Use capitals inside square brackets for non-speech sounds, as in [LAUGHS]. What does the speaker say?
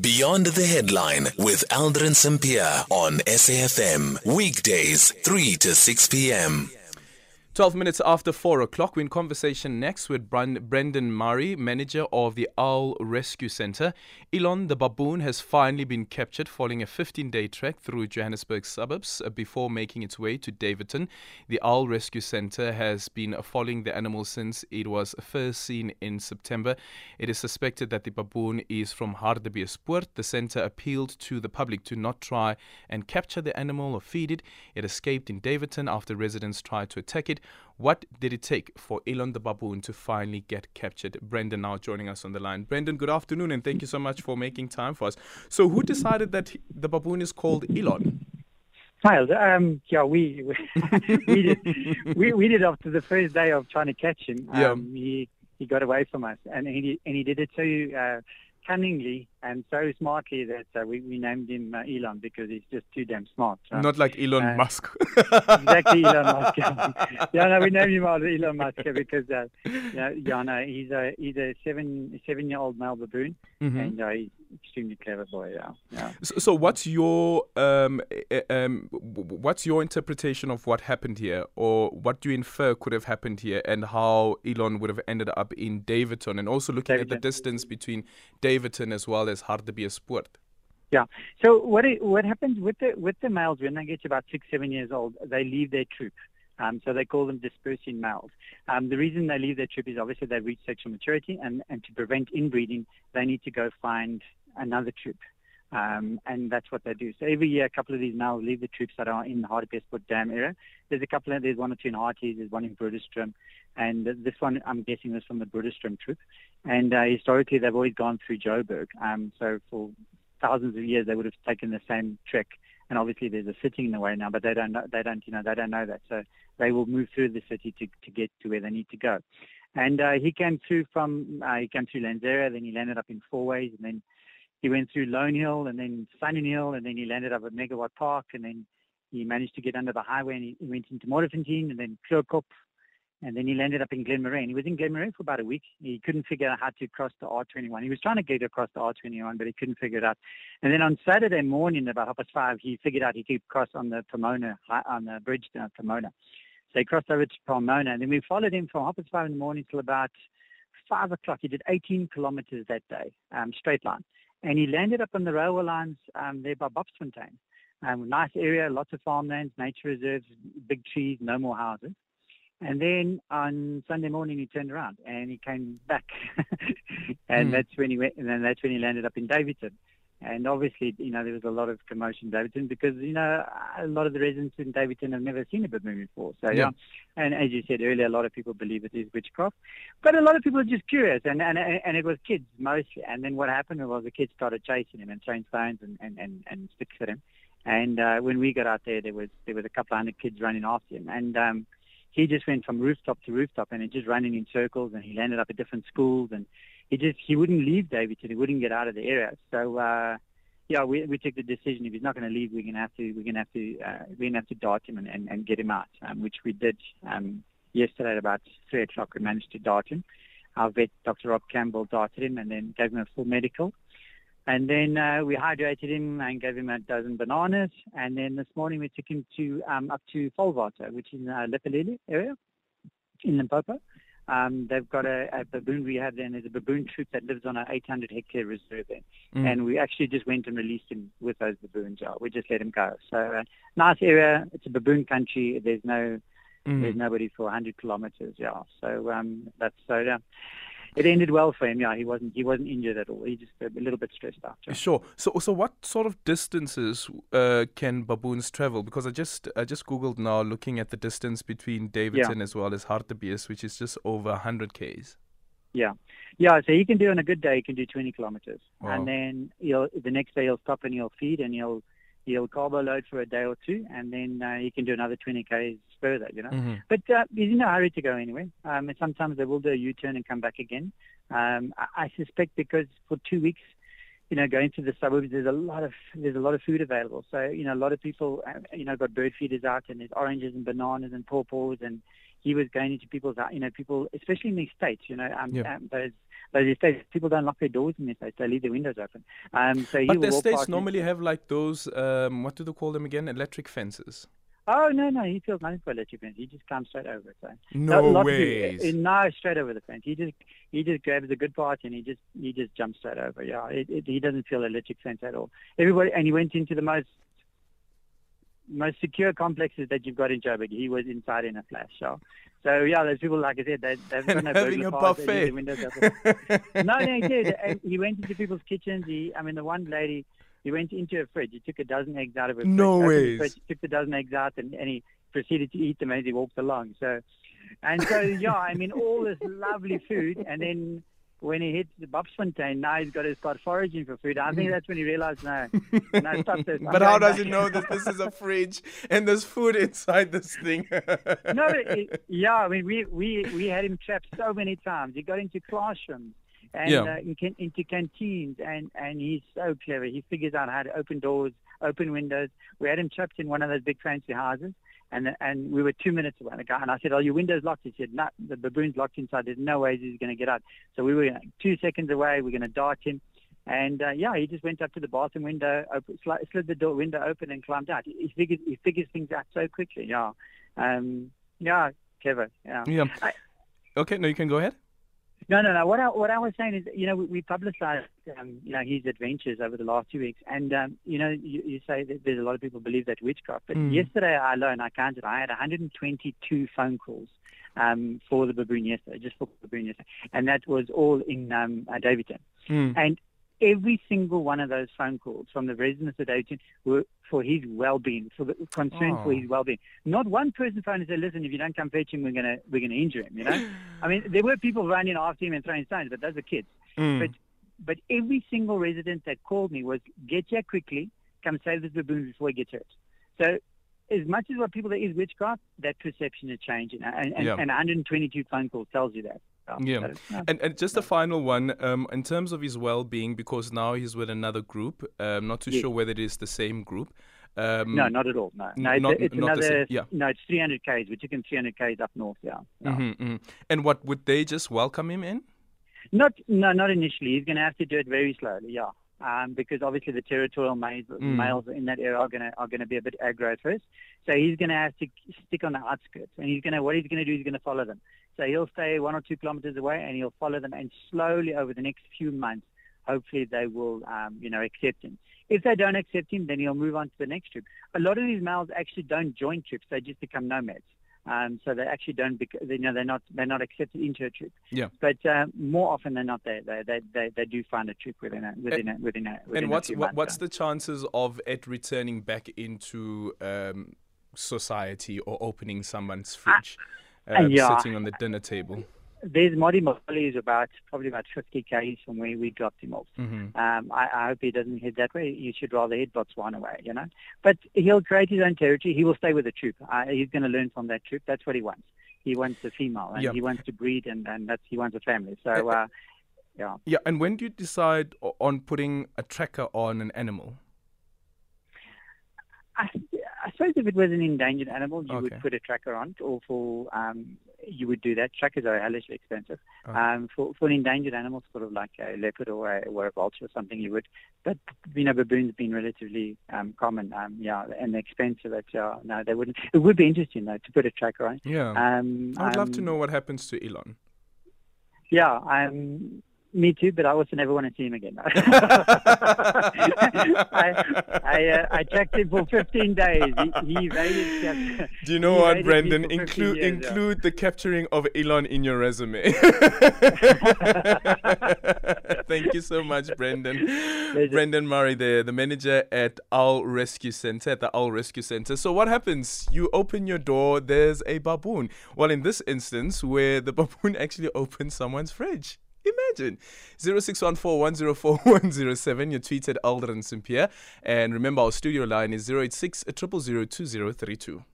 Beyond the Headline with Aldrin Sampear on SAFM. Weekdays, 3 to 6 p.m. 12 minutes after 4 o'clock, we're in conversation next with Brendan Murray, manager of the Owl Rescue Centre. Elon the baboon has finally been captured following a 15 day trek through Johannesburg suburbs uh, before making its way to Daveyton. The Owl Rescue Centre has been following the animal since it was first seen in September. It is suspected that the baboon is from Hartbeespoort. The centre appealed to the public to not try and capture the animal or feed it. It escaped in Daveyton after residents tried to attack it. What did it take for Elon the baboon to finally get captured? Brendan now joining us on the line. Brendan, good afternoon, and thank you so much for making time for us. So, who decided that the baboon is called Elon? Hi, um, yeah, we we, [LAUGHS] we did we, we did after the first day of trying to catch him. Um, yeah. he he got away from us, and he and he did it so uh, cunningly and so smartly that uh, we, we named him uh, Elon because he's just too damn smart. Not like Elon uh, Musk. [LAUGHS] exactly, Elon Musk. [LAUGHS] yeah, no, we named him after Elon Musk because uh, yeah, yeah, no, he's a he's a seven seven year old male baboon, mm-hmm. and uh, he's extremely clever boy. Yeah, yeah. So, so what's your um, um, what's your interpretation of what happened here, or what do you infer could have happened here, and how Elon would have ended up in Daveyton, and also looking Daveyton. at the distance between As well as Hartbeespoort? Yeah. So what it, what happens with the with the males when they get about six seven years old, they leave their troop. Um, so they call them dispersing males. Um, the reason they leave their troop is obviously they reach sexual maturity, and, and to prevent inbreeding, they need to go find another troop. Um, and that's what they do. So every year, a couple of these males leave the troops that are in the Hardy Hartbeespoort Dam area. There's a couple of, there's one or two in Harties, there's one in Broederstroom, and this one, I'm guessing, was from the Broederstroom troop. And uh, historically, they've always gone through Joburg. Um, so for thousands of years, they would have taken the same trek. And obviously, there's a city in the way now, but they don't know, they don't, you know, they don't know that. So they will move through the city to, to get to where they need to go. And uh, he came through from, uh, he came through Lanseria, then he landed up in Fourways, and then he went through Lone Hill, and then Sunny Sunninghill, and then he landed up at Megawatt Park, and then he managed to get under the highway, and he, went into Modderfontein, and then Klookop, and then he landed up in Glen Marais. He was in Glen Marais for about a week. He couldn't figure out how to cross the R21. He was trying to get across the R21, but he couldn't figure it out. And then on Saturday morning, about half past five, he figured out he could cross on the Pomona, on the bridge down Pomona. So he crossed over to Pomona, and then we followed him from half past five in the morning till about five o'clock. He did 18 kilometers that day, um, straight line. And he landed up on the railway lines um, there by Bapsfontein. Um, nice area, lots of farmlands, nature reserves, big trees, no more houses. And then on Sunday morning, he turned around and he came back, [LAUGHS] and mm. that's when he went. And then that's when he landed up in Daveyton. And obviously, you know, there was a lot of commotion in Daveyton because, you know, a lot of the residents in Daveyton have never seen a baboon before. So, yeah. yeah. And as you said earlier, a lot of people believe it is witchcraft. But a lot of people are just curious. And, and, and it was kids mostly. And then what happened was the kids started chasing him and throwing stones and, and, and, and sticks at him. And uh, when we got out there, there was there was a couple of hundred kids running after him. And um, he just went from rooftop to rooftop and just running in circles and he landed up at different schools and he just he wouldn't leave Daveyton. He wouldn't get out of the area. So uh, yeah, we we took the decision if he's not going to leave, we're going to have to we're going to have to uh, we're going to have to dart him and, and, and get him out, um, which we did um, yesterday at about three o'clock. We managed to dart him. Our vet, Dr. Rob Campbell, darted him and then gave him a full medical. And then uh, we hydrated him and gave him a dozen bananas. And then this morning we took him to um, up to Vaalwater, which is in uh, Lephalale area in Limpopo. Um, they've got a, a baboon rehab there, and there's a baboon troop that lives on an 800 hectare reserve there. Mm. And we actually just went and released him with those baboons. Yeah. We just let him go. So uh, nice area. It's a baboon country. There's no mm. there's nobody for 100 kilometers. Yeah. So um, that's so yeah it ended well for him. Yeah, he wasn't he wasn't injured at all. He just a little bit stressed out. Yeah. Sure. So so what sort of distances uh, can baboons travel? Because I just I just googled now, looking at the distance between Daveyton yeah. as well as Hartebees, which is just over 100 k's. Yeah, yeah. So he can do on a good day, he can do 20 kilometers, wow. and then he'll the next day he'll stop and he'll feed and he'll he'll carbo load for a day or two, and then uh, he can do another 20 k's further, you know. Mm-hmm. But uh, he's in a hurry to go anyway. Um, and sometimes they will do a U-turn and come back again. Um, I, I suspect because for two weeks, you know, going to the suburbs, there's a lot of there's a lot of food available. So you know, a lot of people, uh, you know, got bird feeders out, and there's oranges and bananas and pawpaws, and he was going into people's, you know, people, especially in the states, you know, um, Yeah. um, those those estates, people don't lock their doors in the estates; they leave their windows open. Um, so But the states normally have like those, um, what do they call them again? Electric fences. Oh no, no, he feels nothing for electric fence. He just climbs straight over it. So No Not- not to- ways. uh, no, straight over the fence. He just he just grabs a good part and he just he just jumps straight over. Yeah, it, it, he doesn't feel a electric fence at all. Everybody and he went into the most most secure complexes that you've got in Joburg. He was inside in a flash. So, so yeah, those people, like I said, they, they've got no [LAUGHS] having a bars, they leave buffet. the windows no, no, he did. And he went into people's kitchens. He, I mean, the one lady, he went into a fridge. He took a dozen eggs out of a No fridge. ways. fridge, took the dozen eggs out, and, and he proceeded to eat them as he walked along. So, and so yeah, I mean, all this lovely food, and then when he hits the Bapsfontein, now he's got to start foraging for food. I think that's when he realized, no, no, stop this. [LAUGHS] I'm But how does he know that this is a fridge and there's food inside this thing? no, [LAUGHS] it, yeah, I mean, we, we, we had him trapped so many times. He got into classrooms and Yeah. uh, in, can- into canteens, and, and he's so clever. He figures out how to open doors, open windows. We had him trapped in one of those big fancy houses, and and we were two minutes away. And, the guy, and I said, "Are your windows locked?" He said, "No, the baboon's locked inside. There's no way he's going to get out." So we were two seconds away. We're going to dart him. And uh, yeah, he just went up to the bathroom window, open, sli- slid the door window open, and climbed out. He, he figures he figures things out so quickly. Yeah, um, yeah, clever. Yeah. yeah. I- Okay, no, you can go ahead. No, no, no. What I, what I was saying is, you know, we, we publicized, um, you know, his adventures over the last two weeks, and um, you know, you, you say that there's a lot of people believe that witchcraft, but Mm. yesterday alone, I counted, I had 122 phone calls um, for the baboon yesterday, just for the baboon yesterday, and that was all in um, uh, Daveyton, Mm. and every single one of those phone calls from the residents of Daveyton were for his well-being, for the concern Oh. for his well-being. Not one person phoned and said, "Listen, if you don't come fetch him, we're gonna we're gonna injure him." You know, [SIGHS] I mean, there were people running after him and throwing stones, but those are kids. Mm. But but every single resident that called me was, "Get here quickly, come save this baboon before he gets hurt." So. As much as what people there is witchcraft, that perception is changing, and, and, Yeah. and 122 phone calls tells you that. Yeah. And, and just a final one, um, in terms of his well-being, because now he's with another group. Um, not too Yes. sure whether it is the same group. Um, No, not at all. No, no, it's, not- it's not another. yeah. No, it's 300 k's. We took him 300 k's up north. Yeah. No. mhm, mhm. And what would they just welcome him in? Not, no, not initially. He's going to have to do it very slowly. Yeah. Um, because obviously the territorial males, Mm. males in that area are going to are going to be a bit aggro first. So he's going to have to stick on the outskirts, and he's going to what he's going to do is going to follow them. So he'll stay one or two kilometers away, and he'll follow them, and slowly over the next few months, hopefully they will, um, you know, accept him. If they don't accept him, then he'll move on to the next troop. A lot of these males actually don't join troops; they just become nomads. Um, so they actually don't, bec- you know, they're not they're not accepted into a troop. Yeah. But uh, more often than not, they they, they they they do find a troop within a within a within a within and what's what, what's the chances of it returning back into um, society or opening someone's fridge, uh, uh, yeah. sitting on the dinner table? There's Modimolle is about probably about 50 k's from where we dropped him off. hmm Um, I, I hope he doesn't head that way. You should rather head Botswana way, you know. But he'll create his own territory. He will stay with the troop. Uh, he's going to learn from that troop. That's what he wants. He wants a female, and Yeah. he wants to breed, and, and that's he wants a family. So, uh, yeah. Yeah, and when do you decide on putting a tracker on an animal? I, I suppose if it was an endangered animal, you Okay. would put a tracker on it, or for um, you would do that. Trackers are hellishly expensive. Okay. Um, for for an endangered animal, sort of like a leopard or a, or a vulture or something, you would. But you know, baboons have been relatively um, common. Um, yeah, and expensive. That yeah, no, they wouldn't. It would be interesting though to put a tracker on. Yeah, Um, I would love to um, know what happens to Elon. Yeah, um, me too. But I also never want to see him again. [LAUGHS] [LAUGHS] I I, uh, I tracked him for 15 days. He, he evaded Do you know what, Brendan? for 15 Include yeah. include the capturing of Elon in your resume. [LAUGHS] Thank you so much, Brendan. Brendan Murray, there, the manager at Owl Rescue Center, at the Owl Rescue Center. So what happens? You open your door, there's a baboon. Well, in this instance, where the [LAUGHS] baboon actually opens someone's fridge. Imagine 0614104107. Your tweet at Aldrin Sampear. And remember, our studio line is 086 0002032.